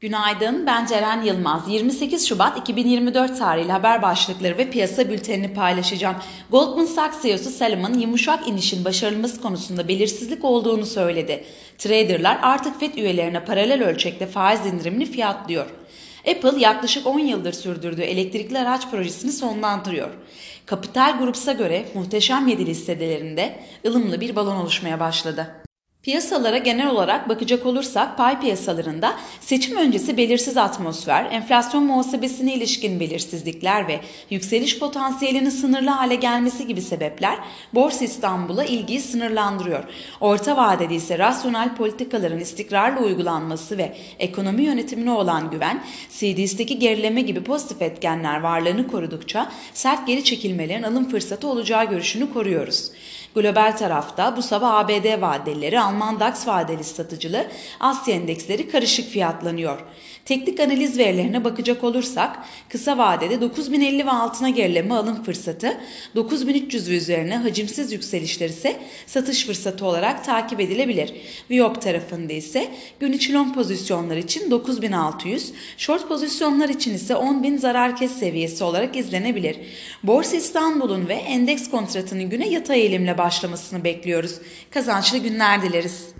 Günaydın, ben Ceren Yılmaz. 28 Şubat 2024 tarihli haber başlıkları ve piyasa bültenini paylaşacağım. Goldman Sachs CEO'su Salomon yumuşak inişin başarılması konusunda belirsizlik olduğunu söyledi. Traderlar artık FED üyelerine paralel ölçekte faiz indirimini fiyatlıyor. Apple yaklaşık 10 yıldır sürdürdüğü elektrikli araç projesini sonlandırıyor. Kapital Groups'a göre muhteşem 7 listelerinde ılımlı bir balon oluşmaya başladı. Piyasalara genel olarak bakacak olursak pay piyasalarında seçim öncesi belirsiz atmosfer, enflasyon muhasebesine ilişkin belirsizlikler ve yükseliş potansiyelinin sınırlı hale gelmesi gibi sebepler Borsa İstanbul'a ilgiyi sınırlandırıyor. Orta vadede ise rasyonel politikaların istikrarlı uygulanması ve ekonomi yönetimine olan güven, CDS'deki gerileme gibi pozitif etkenler varlığını korudukça sert geri çekilmelerin alım fırsatı olacağı görüşünü koruyoruz. Global tarafta bu sabah ABD vadeleri, Alman DAX vadeli satıcılı, Asya endeksleri karışık fiyatlanıyor. Teknik analiz verilerine bakacak olursak kısa vadede 9050 ve altına gerileme alım fırsatı, 9300 ve üzerine hacimsiz yükselişler ise satış fırsatı olarak takip edilebilir. Viyop tarafında ise gün içi long pozisyonlar için 9600, short pozisyonlar için ise 10.000 zarar kes seviyesi olarak izlenebilir. Borsa İstanbul'un ve endeks kontratının güne yatay eğilimle başlamasını bekliyoruz. Kazançlı günler dileriz.